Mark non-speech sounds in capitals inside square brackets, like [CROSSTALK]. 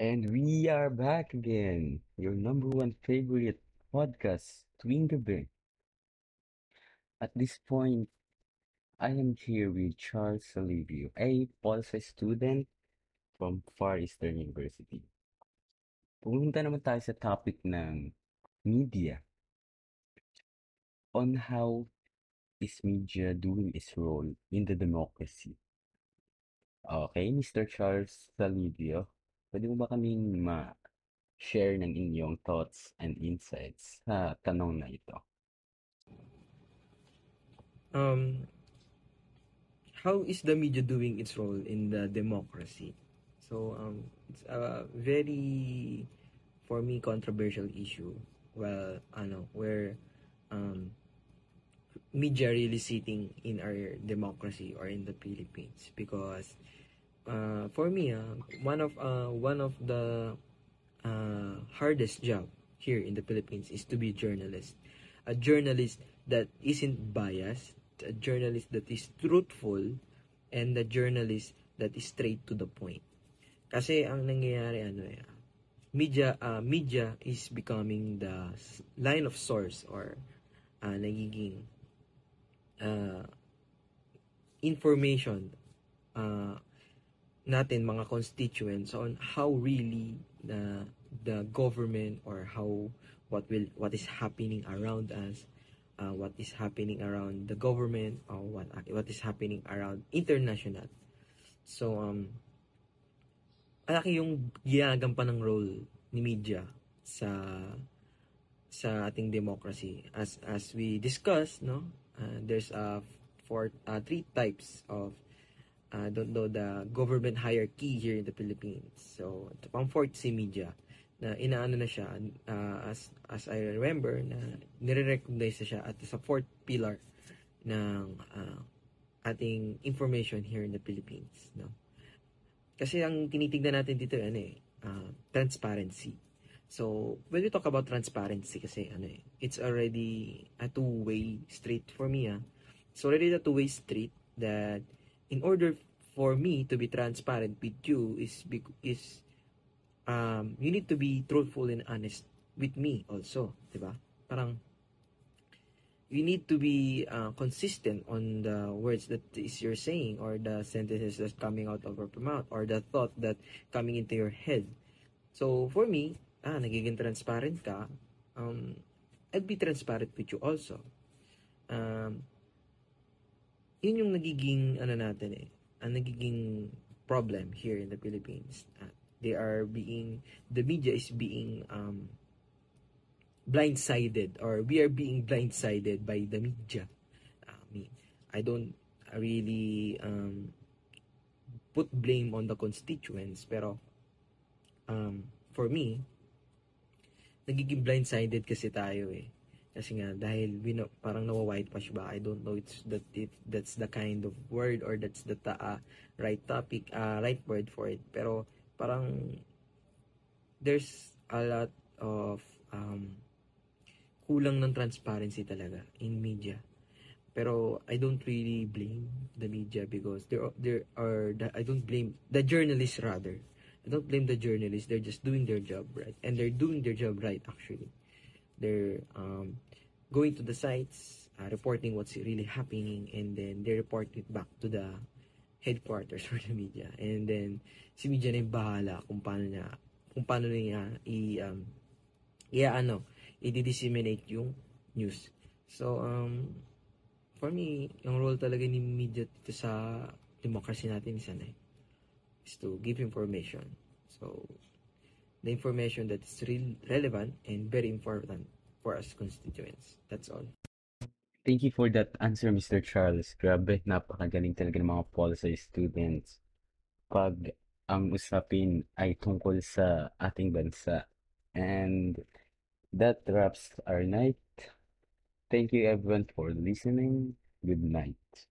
And we are back again, your number one favorite podcast, Tuwing Gabi. At this point, I am here with Charles Salivio, a policy student from Far Eastern University. Pumunta naman tayo sa topic ng media on how is media doing its role in the democracy. Okay, Mr. Charles Salivio, pwede mo ba kaming ma-share ng inyong thoughts and insights sa tanong na ito? Um, how is the media doing its role in the democracy? So um, it's a very, for me, controversial issue. Well, ano, where um, media really sitting in our democracy or in the Philippines because uh, for me, uh, one of uh, one of the uh, hardest job here in the Philippines is to be a journalist. A journalist that isn't biased, a journalist that is truthful, and a journalist that is straight to the point. Kasi ang nangyayari ano eh, media uh, media is becoming the line of source or uh, nagiging uh, information uh, natin mga constituents on how really the the government or how what will what is happening around us uh, what is happening around the government or what what is happening around international. So um malaki yung ginagampan ng role ni media sa sa ating democracy. As as we discussed no uh, there's a four uh, three types of uh, don't know the government hierarchy here in the Philippines. So pang fourth si media na inaano na siya uh, as as I remember na nire-recognize na siya at sa fourth pillar ng uh, ating information here in the Philippines no? Kasi ang tinitignan natin dito ano eh uh, transparency. So, when we talk about transparency kasi ano eh, it's already a two-way street for me ah. It's already a two-way street that in order for me to be transparent with you is is um you need to be truthful and honest with me also, 'di ba? Parang you need to be uh, consistent on the words that is you're saying or the sentences that's coming out of your mouth or the thought that coming into your head. So, for me, ah, nagiging transparent ka, um, I'd be transparent with you also. Um, yun yung nagiging, ano natin eh, ang nagiging problem here in the Philippines. Uh, they are being, the media is being um, blindsided or we are being blindsided by the media. I mean, I don't really um, put blame on the constituents pero um, for me, nagiging blindsided kasi tayo eh. Kasi nga dahil know, parang nawa-whitewash ba? I don't know it's that if that's the kind of word or that's the ta- uh, right topic, uh, right word for it. Pero parang there's a lot of um, kulang ng transparency talaga in media. Pero I don't really blame the media because there there are the, I don't blame the journalists rather. I don't blame the journalists. They're just doing their job right, and they're doing their job right actually. They're um, going to the sites, uh, reporting what's really happening, and then they report it back to the headquarters [LAUGHS] for the media. And then si media na yung bahala kung paano niya kung paano niya i um, i ano, i-disseminate yung news. So um for me, yung role talaga ni media dito sa democracy natin is ano eh, is to give information. So, the information that is real, relevant and very important for us constituents. That's all. Thank you for that answer, Mr. Charles. Grabe, napakagaling talaga ng mga policy students. Pag ang usapin ay tungkol sa ating bansa. And that wraps our night. Thank you everyone for listening. Good night.